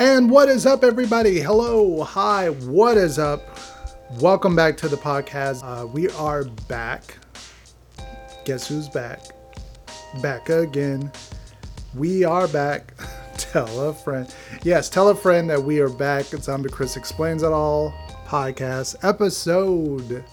And what is up, everybody? Hello, hi, what is up? Welcome back to the podcast. Uh, we are back. Guess who's back? Back again. We are back. tell a friend. Yes, tell a friend that we are back. It's on Zombie Chris Explains It All podcast, episode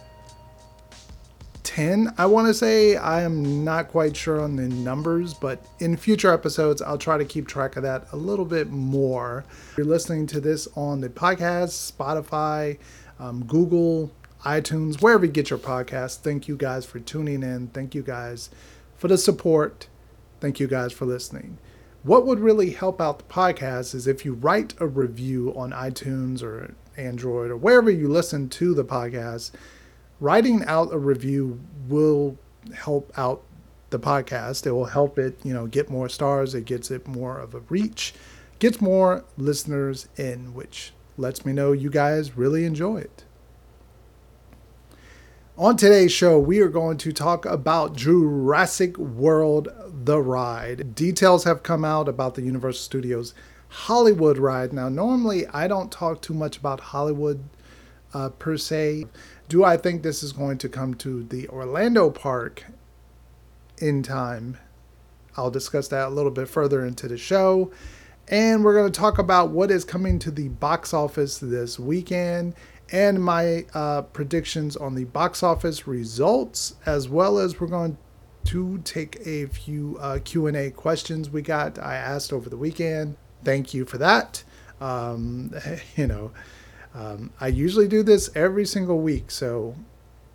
10, I want to say. I am not quite sure on the numbers, but in future episodes, I'll try to keep track of that a little bit more. You're listening to this on the podcast, Spotify, um, Google, iTunes, wherever you get your podcast. Thank you guys for tuning in. Thank you guys for the support. Thank you guys for listening. What would really help out the podcast is if you write a review on iTunes or Android or wherever you listen to the podcast writing out a review will help out the podcast. It will help it, you know, get more stars. It gets it more of a reach, gets more listeners in, which lets me know you guys really enjoy it. On today's show, we are going to talk about Jurassic World The Ride. Details have come out about the Universal Studios Hollywood ride. Now, normally I don't talk too much about Hollywood uh, per se. Do I think this is going to come to the Orlando park in time? I'll discuss that a little bit further into the show. And we're going to talk about what is coming to the box office this weekend and my uh, predictions on the box office results, as well as we're going to take a few uh, Q&A questions we got I asked over the weekend. Thank you for that. Um, you know, um, I usually do this every single week, so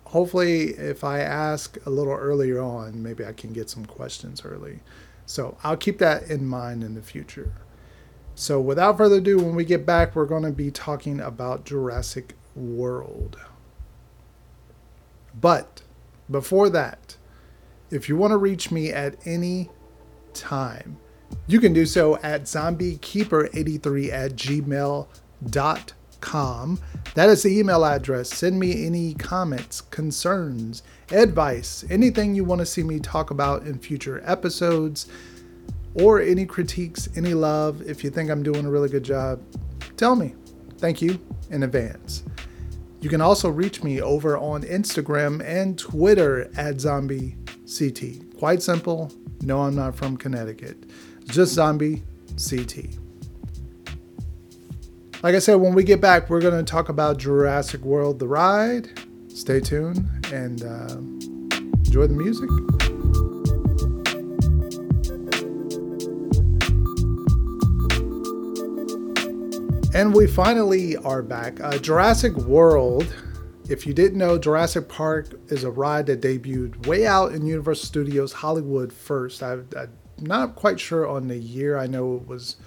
hopefully, if I ask a little earlier on, maybe I can get some questions early. So I'll keep that in mind in the future. So without further ado, when we get back, we're going to be talking about Jurassic World. But before that, if you want to reach me at any time, you can do so at zombiekeeper83 at gmail.com com. That is the email address. Send me any comments, concerns, advice, anything you want to see me talk about in future episodes, or any critiques, any love. If you think I'm doing a really good job, tell me. Thank you in advance. You can also reach me over on Instagram and Twitter at ZombieCT. Quite simple. No, I'm not from Connecticut. Just ZombieCT. Like I said, when we get back, we're going to talk about Jurassic World the ride. Stay tuned and uh, enjoy the music. And we finally are back. Uh, Jurassic World. If you didn't know, Jurassic Park is a ride that debuted way out in Universal Studios Hollywood first. I, I'm not quite sure on the year. I know it was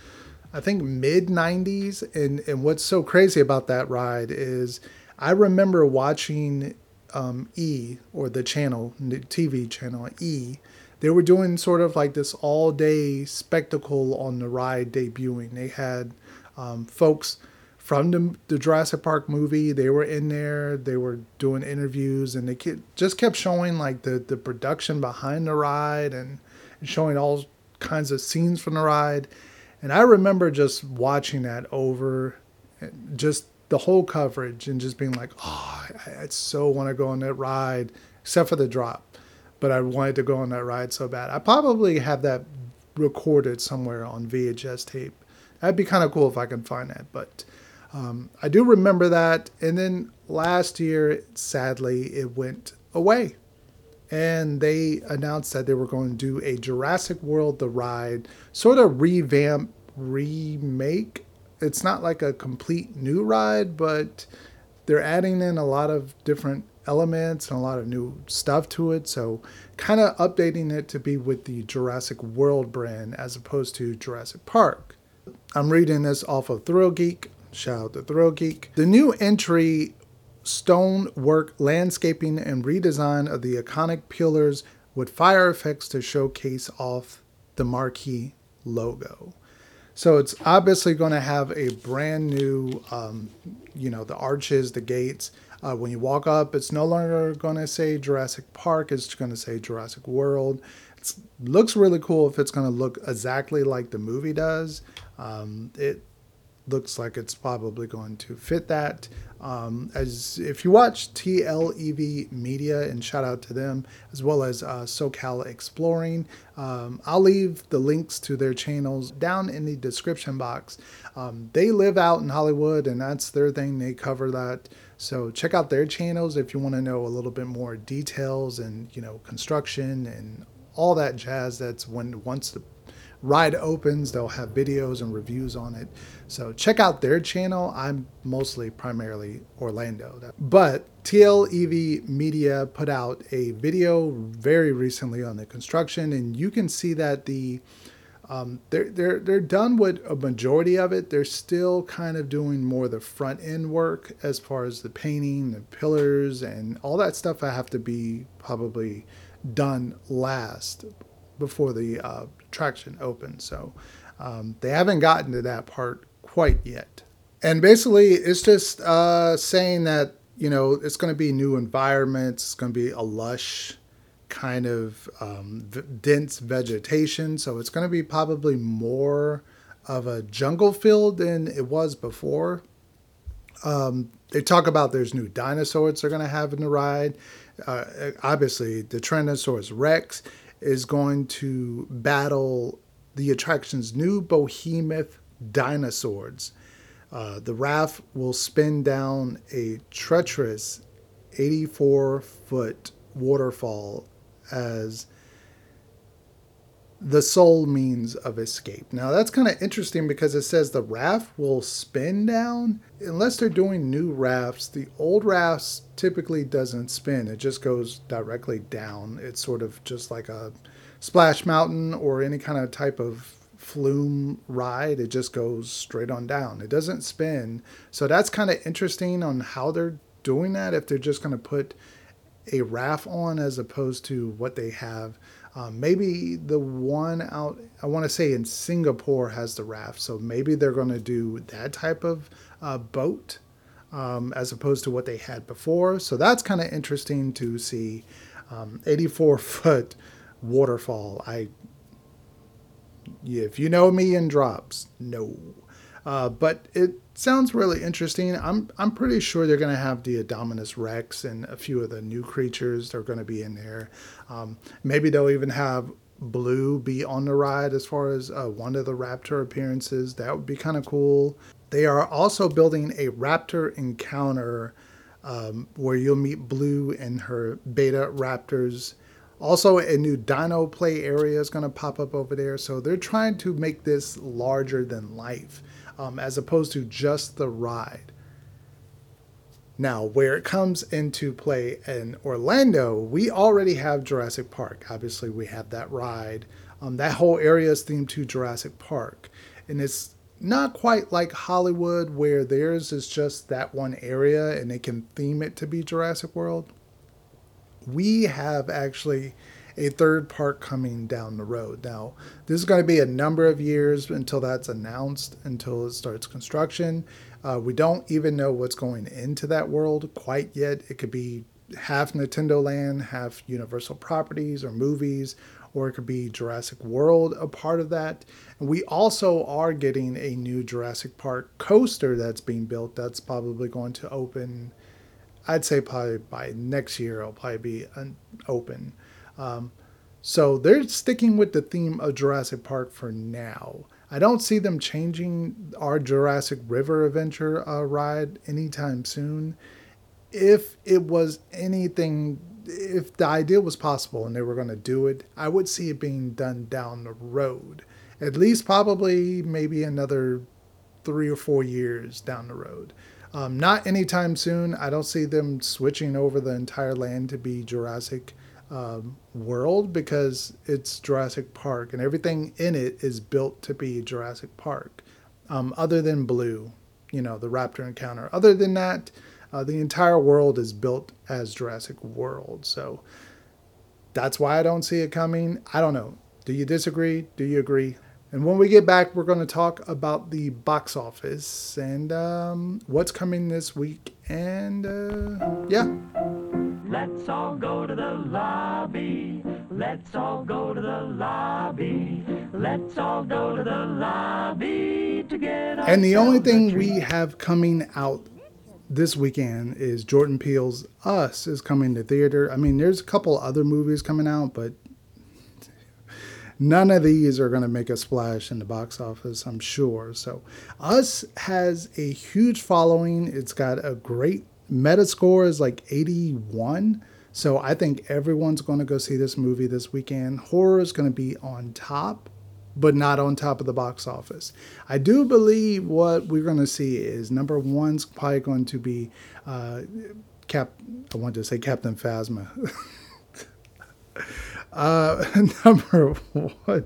I think mid 90s. And, and what's so crazy about that ride is I remember watching um, E or the channel, the TV channel E. They were doing sort of like this all day spectacle on the ride debuting. They had um, folks from the, the, Jurassic Park movie. They were in there. They were doing interviews, and they just kept showing like the the production behind the ride and showing all kinds of scenes from the ride. And I remember just watching that over, just the whole coverage, and just being like, oh, I, I so want to go on that ride, except for the drop. But I wanted to go on that ride so bad. I probably have that recorded somewhere on VHS tape. That'd be kind of cool if I can find that. But um, I do remember that. And then last year, sadly, it went away. And they announced that they were going to do a Jurassic World The Ride, sort of revamp remake. It's not like a complete new ride, but they're adding in a lot of different elements and a lot of new stuff to it. So, kind of updating it to be with the Jurassic World brand as opposed to Jurassic Park. I'm reading this off of Thrill Geek. Shout out to Thrill Geek. The new entry stonework landscaping and redesign of the iconic pillars with fire effects to showcase off the marquee logo. So it's obviously going to have a brand new, um, you know, the arches, the gates. Uh, when you walk up, it's no longer going to say Jurassic Park. It's going to say Jurassic World. It looks really cool if it's going to look exactly like the movie does. Um, it looks like it's probably going to fit that. Um, as if you watch TLEV Media, and shout out to them, as well as uh, SoCal Exploring, um, I'll leave the links to their channels down in the description box. Um, they live out in Hollywood, and that's their thing. They cover that. So check out their channels if you want to know a little bit more details and you know construction and all that jazz. That's when once the ride opens, they'll have videos and reviews on it. So check out their channel. I'm mostly primarily Orlando. But TLEV Media put out a video very recently on the construction, and you can see that the um, they're they're they're done with a majority of it. They're still kind of doing more the front end work as far as the painting, the pillars, and all that stuff. I have to be probably done last before the uh, traction opens. So um, they haven't gotten to that part quite yet. And basically, it's just uh, saying that you know it's going to be new environments. It's going to be a lush kind of um, v- dense vegetation. So it's going to be probably more of a jungle feel than it was before. Um, they talk about there's new dinosaurs they're going to have in the ride. Uh, obviously, the Tyrannosaurus Rex is going to battle the attraction's new behemoth dinosaurs. Uh, the raft will spin down a treacherous 84 foot waterfall as the sole means of escape. Now that's kind of interesting because it says the raft will spin down. Unless they're doing new rafts, the old rafts typically doesn't spin. It just goes directly down. It's sort of just like a splash mountain or any kind of type of flume ride. It just goes straight on down. It doesn't spin. So that's kind of interesting on how they're doing that if they're just going to put a raft on as opposed to what they have. Um, maybe the one out, I want to say in Singapore has the raft. So maybe they're going to do that type of uh, boat um, as opposed to what they had before. So that's kind of interesting to see. Um, 84 foot waterfall. I, if you know me in drops, no. Uh, but it sounds really interesting. I'm I'm pretty sure they're going to have the Indominus Rex and a few of the new creatures. They're going to be in there. Um, maybe they'll even have Blue be on the ride as far as uh, one of the Raptor appearances. That would be kind of cool. They are also building a Raptor encounter um, where you'll meet Blue and her beta Raptors. Also, a new Dino Play area is going to pop up over there. So they're trying to make this larger than life um, as opposed to just the ride. Now, where it comes into play in Orlando, we already have Jurassic Park. Obviously, we have that ride. Um, that whole area is themed to Jurassic Park. And it's not quite like Hollywood, where theirs is just that one area and they can theme it to be Jurassic World. We have actually a third park coming down the road. Now, this is going to be a number of years until that's announced, until it starts construction. Uh, we don't even know what's going into that world quite yet. It could be half Nintendo Land, half Universal Properties or movies, or it could be Jurassic World a part of that. And we also are getting a new Jurassic Park coaster that's being built. That's probably going to open. I'd say probably by next year it'll probably be open. Um, so they're sticking with the theme of Jurassic Park for now. I don't see them changing our Jurassic River Adventure uh, ride anytime soon. If it was anything, if the idea was possible and they were going to do it, I would see it being done down the road. At least probably maybe another three or four years down the road. Um, not anytime soon. I don't see them switching over the entire land to be Jurassic um, world because it's Jurassic Park and everything in it is built to be Jurassic Park. Um, other than Blue, you know, the Raptor encounter. Other than that, uh, the entire world is built as Jurassic World. So that's why I don't see it coming. I don't know. Do you disagree? Do you agree? And when we get back, we're going to talk about the box office and um, what's coming this week. And uh, yeah. Let's all go to the lobby. Let's all go to the lobby. Let's all go to the lobby to And the only thing we have coming out this weekend is Jordan Peele's Us is coming to theater. I mean, there's a couple other movies coming out, but none of these are going to make a splash in the box office, I'm sure. So, Us has a huge following. It's got a great Metascore is like 81. So I think everyone's going to go see this movie this weekend. Horror is going to be on top, but not on top of the box office. I do believe what we're going to see is number one's probably going to be uh, Cap. I wanted to say Captain Phasma. uh, number one,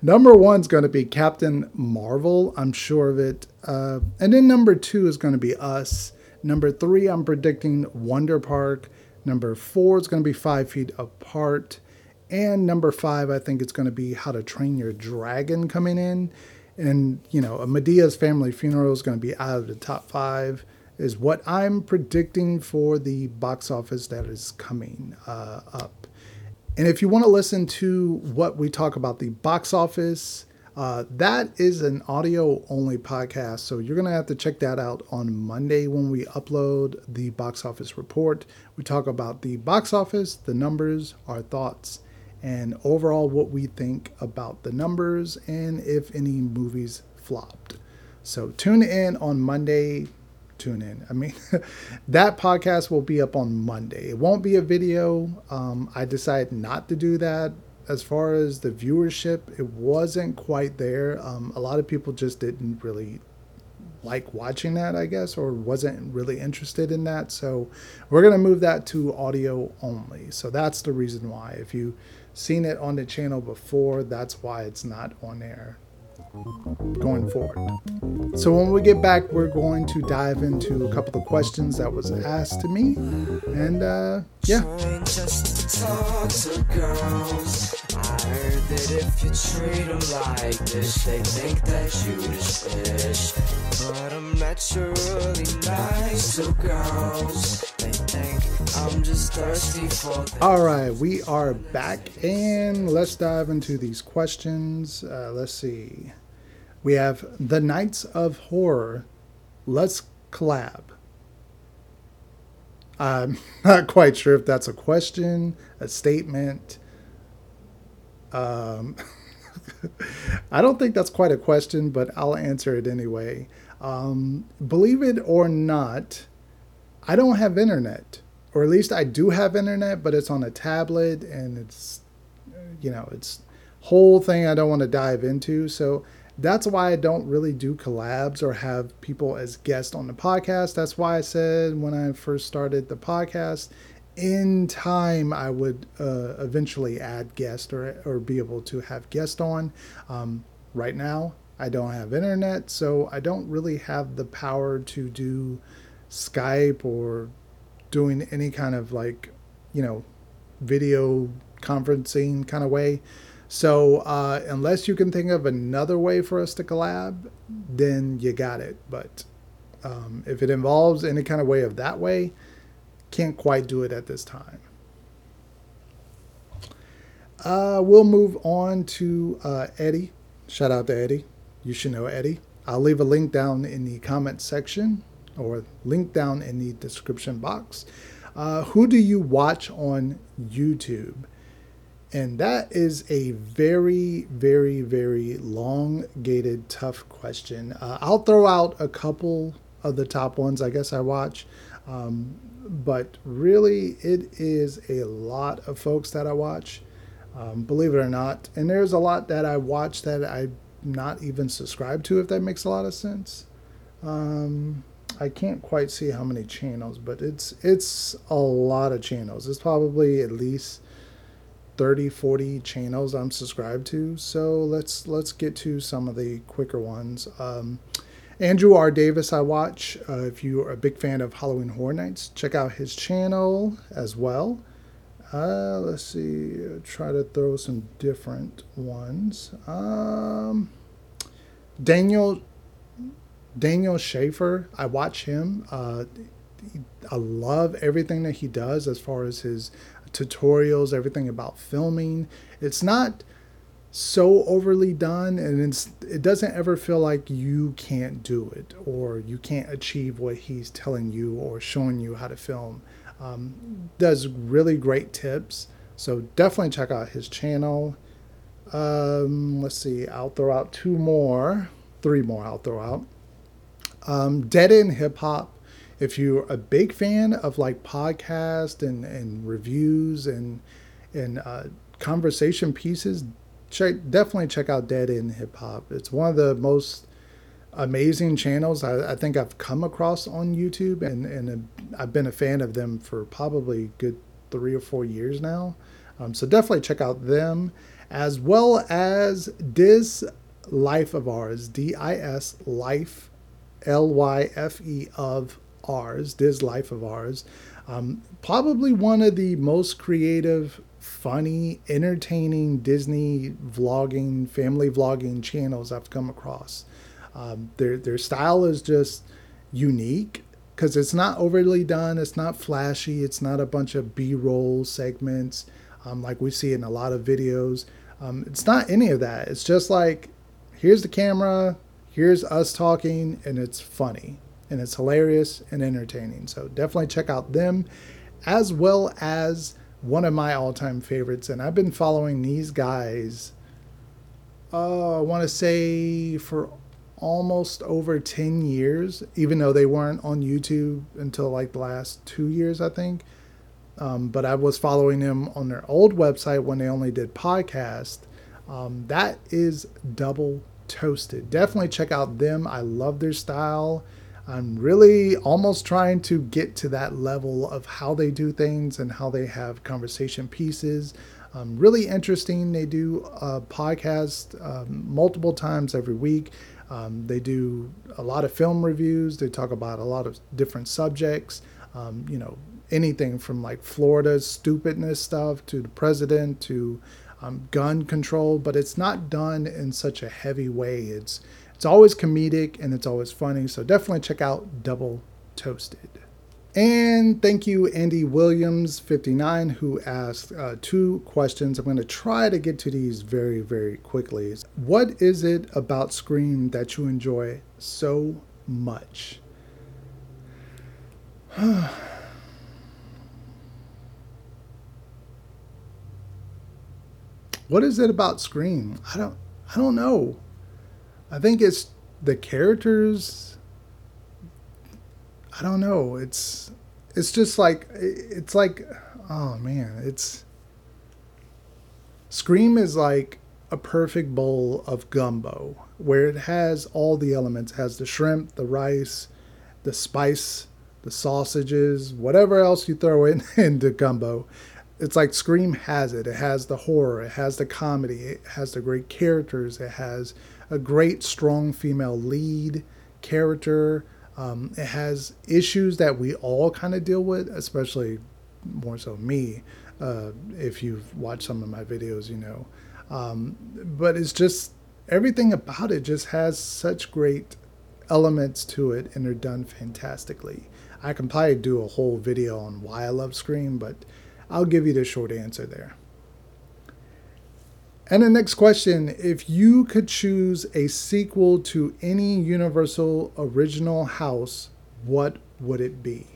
number one's going to be Captain Marvel. I'm sure of it. Uh, and then number two is going to be Us. Number three, I'm predicting Wonder Park. Number four is going to be Five Feet Apart. And number five, I think it's going to be How to Train Your Dragon coming in. And, you know, a Madea's Family Funeral is going to be out of the top five, is what I'm predicting for the box office that is coming uh, up. And if you want to listen to what we talk about the box office, uh, that is an audio only podcast, so you're going to have to check that out on Monday when we upload the box office report. We talk about the box office, the numbers, our thoughts, and overall what we think about the numbers and if any movies flopped. So tune in on Monday. Tune in. I mean, that podcast will be up on Monday. It won't be a video. Um, I decided not to do that as far as the viewership, it wasn't quite there. Um, a lot of people just didn't really like watching that, I guess, or wasn't really interested in that. So we're going to move that to audio only. So that's the reason why. If you've seen it on the channel before, that's why it's not on there going forward. So when we get back, we're going to dive into a couple of questions that was asked to me, and uh, yeah. I heard that if you treat them like this, they think that you just fish. But I'm naturally nice to girls. They think I'm just thirsty for them. All right, we are back, and let's dive into these questions. Uh, let's see. We have The Knights of Horror. Let's collab. I'm not quite sure if that's a question, a statement. Um, I don't think that's quite a question, but I'll answer it anyway. Um, believe it or not, I don't have internet, or at least I do have internet, but it's on a tablet and it's, you know, it's whole thing I don't want to dive into. So that's why I don't really do collabs or have people as guests on the podcast. That's why I said when I first started the podcast, in time I would uh, eventually add guests or, or be able to have guests on. Um, right now, I don't have internet, so I don't really have the power to do Skype or doing any kind of like, you know, video conferencing kind of way. So uh, unless you can think of another way for us to collab, then you got it. But um, if it involves any kind of way of that way, can't quite do it at this time. Uh, we'll move on to uh, Eddie. Shout out to Eddie. You should know Eddie. I'll leave a link down in the comment section or link down in the description box. Uh, who do you watch on YouTube? And that is a very, very, very long gated, tough question. Uh, I'll throw out a couple of the top ones I guess I watch. Um, but really, it is a lot of folks that I watch, um, believe it or not. And there's a lot that I watch that I'm not even subscribed to, if that makes a lot of sense. Um, I can't quite see how many channels, but it's it's a lot of channels. It's probably at least 30 40 channels i'm subscribed to. So let's let's get to some of the quicker ones. Um, andrew r. Davis i watch. Uh, if you are a big fan of halloween horror nights check out his channel as well. Uh, let's see try to throw some different ones. Um, daniel daniel schiffer i watch him. Uh, I love everything that he does as far as his tutorials, everything about filming. It's not so overly done and it's it doesn't ever feel like you can't do it or you can't achieve what he's telling you or showing you how to film. Um, does really great tips so definitely check out his channel. Um, let's see i'll throw out two more three more i'll throw out. Um, dead end hip hop if you're a big fan of like podcast and, and reviews and and uh, conversation pieces check definitely check out Dead End Hip Hop. It's one of the most amazing channels I, I, think I've come across on YouTube, and and I've been a fan of them for probably good three or four years now. Um, so definitely check out them, as well as Dis Lyfe of Ours, D I S Life, L Y F E of Ours, this Life of Ours. Um, probably one of the most creative funny, entertaining Disney vlogging, family vlogging channels I've come across. Um, their their style is just unique because it's not overly done. It's not flashy. It's not a bunch of B-roll segments um, like we see in a lot of videos. Um, it's not any of that. It's just like here's the camera, here's us talking, and it's funny and it's hilarious and entertaining. So definitely check out them as well as one of my all-time favorites. And i've been following these guys uh, i want to say for almost over 10 years even though they weren't on youtube until like the last two years i think. Um, but i was following them on their old website when they only did podcast. Um, that is double toasted. Definitely check out them. I love their style I'm really almost trying to get to that level of how they do things and how they have conversation pieces. Um, really interesting. They do a podcast um, multiple times every week. Um, they do a lot of film reviews. They talk about a lot of different subjects. Um, you know, anything from like Florida's stupidness stuff to the president to um, gun control, but it's not done in such a heavy way. It's it's always comedic and it's always funny. So definitely check out Double Toasted. And thank you, Andy Williams, 59, who asked uh, two questions. I'm going to try to get to these very, very quickly. What is it about Scream that you enjoy so much? what is it about Scream? I don't I don't know. I think it's the characters. I don't know. It's it's just like it's like oh man, it's Scream is like a perfect bowl of gumbo where it has all the elements. It has the shrimp, the rice, the spice, the sausages, whatever else you throw in into gumbo. It's like Scream has it. It has the horror, it has the comedy, it has the great characters, it has a great, strong female lead character. Um, it has issues that we all kind of deal with, especially more so me. Uh, if you've watched some of my videos, you know. Um, but it's just everything about it just has such great elements to it, and they're done fantastically. I can probably do a whole video on why I love Scream, but I'll give you the short answer there. And the next question if you could choose a sequel to any Universal original house, what would it be?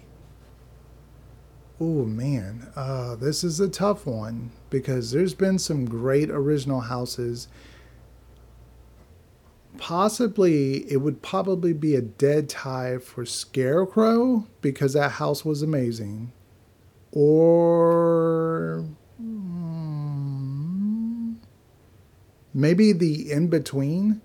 Oh man, uh, this is a tough one because there's been some great original houses. Possibly, it would probably be a dead tie for Scarecrow because that house was amazing. Or maybe the in between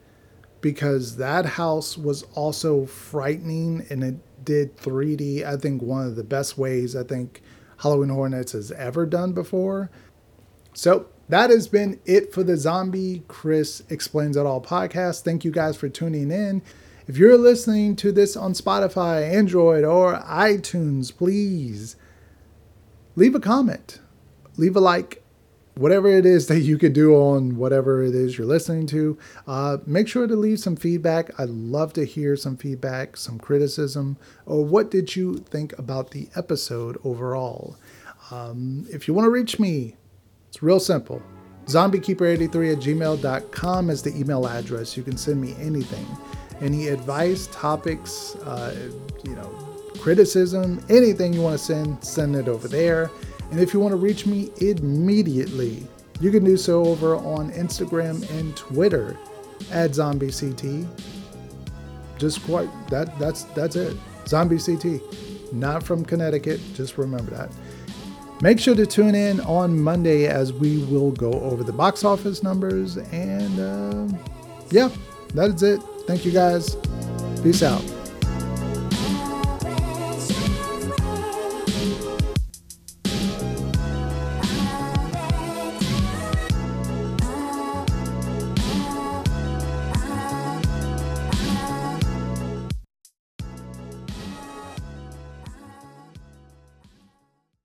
because that house was also frightening and it did 3D. I think one of the best ways I think Halloween Horror Nights has ever done before. So that has been it for the Zombie Chris Explains It All podcast. Thank you guys for tuning in. If you're listening to this on Spotify, Android, or iTunes, please leave a comment, leave a like, whatever it is that you could do on whatever it is you're listening to, uh, make sure to leave some feedback. I'd love to hear some feedback, some criticism, or what did you think about the episode overall. Um, if you want to reach me, it's real simple Zombiekeeper83 at gmail.com is the email address. You can send me anything, any advice, topics, uh, you know, criticism, anything you want to send, send it over there. And if you want to reach me immediately, you can do so over on Instagram and Twitter at ZombieCT. Just quite that that's that's it. ZombieCT. Not from Connecticut, just remember that. Make sure to tune in on Monday as we will go over the box office numbers. And uh, yeah, that is it. Thank you guys. Peace out.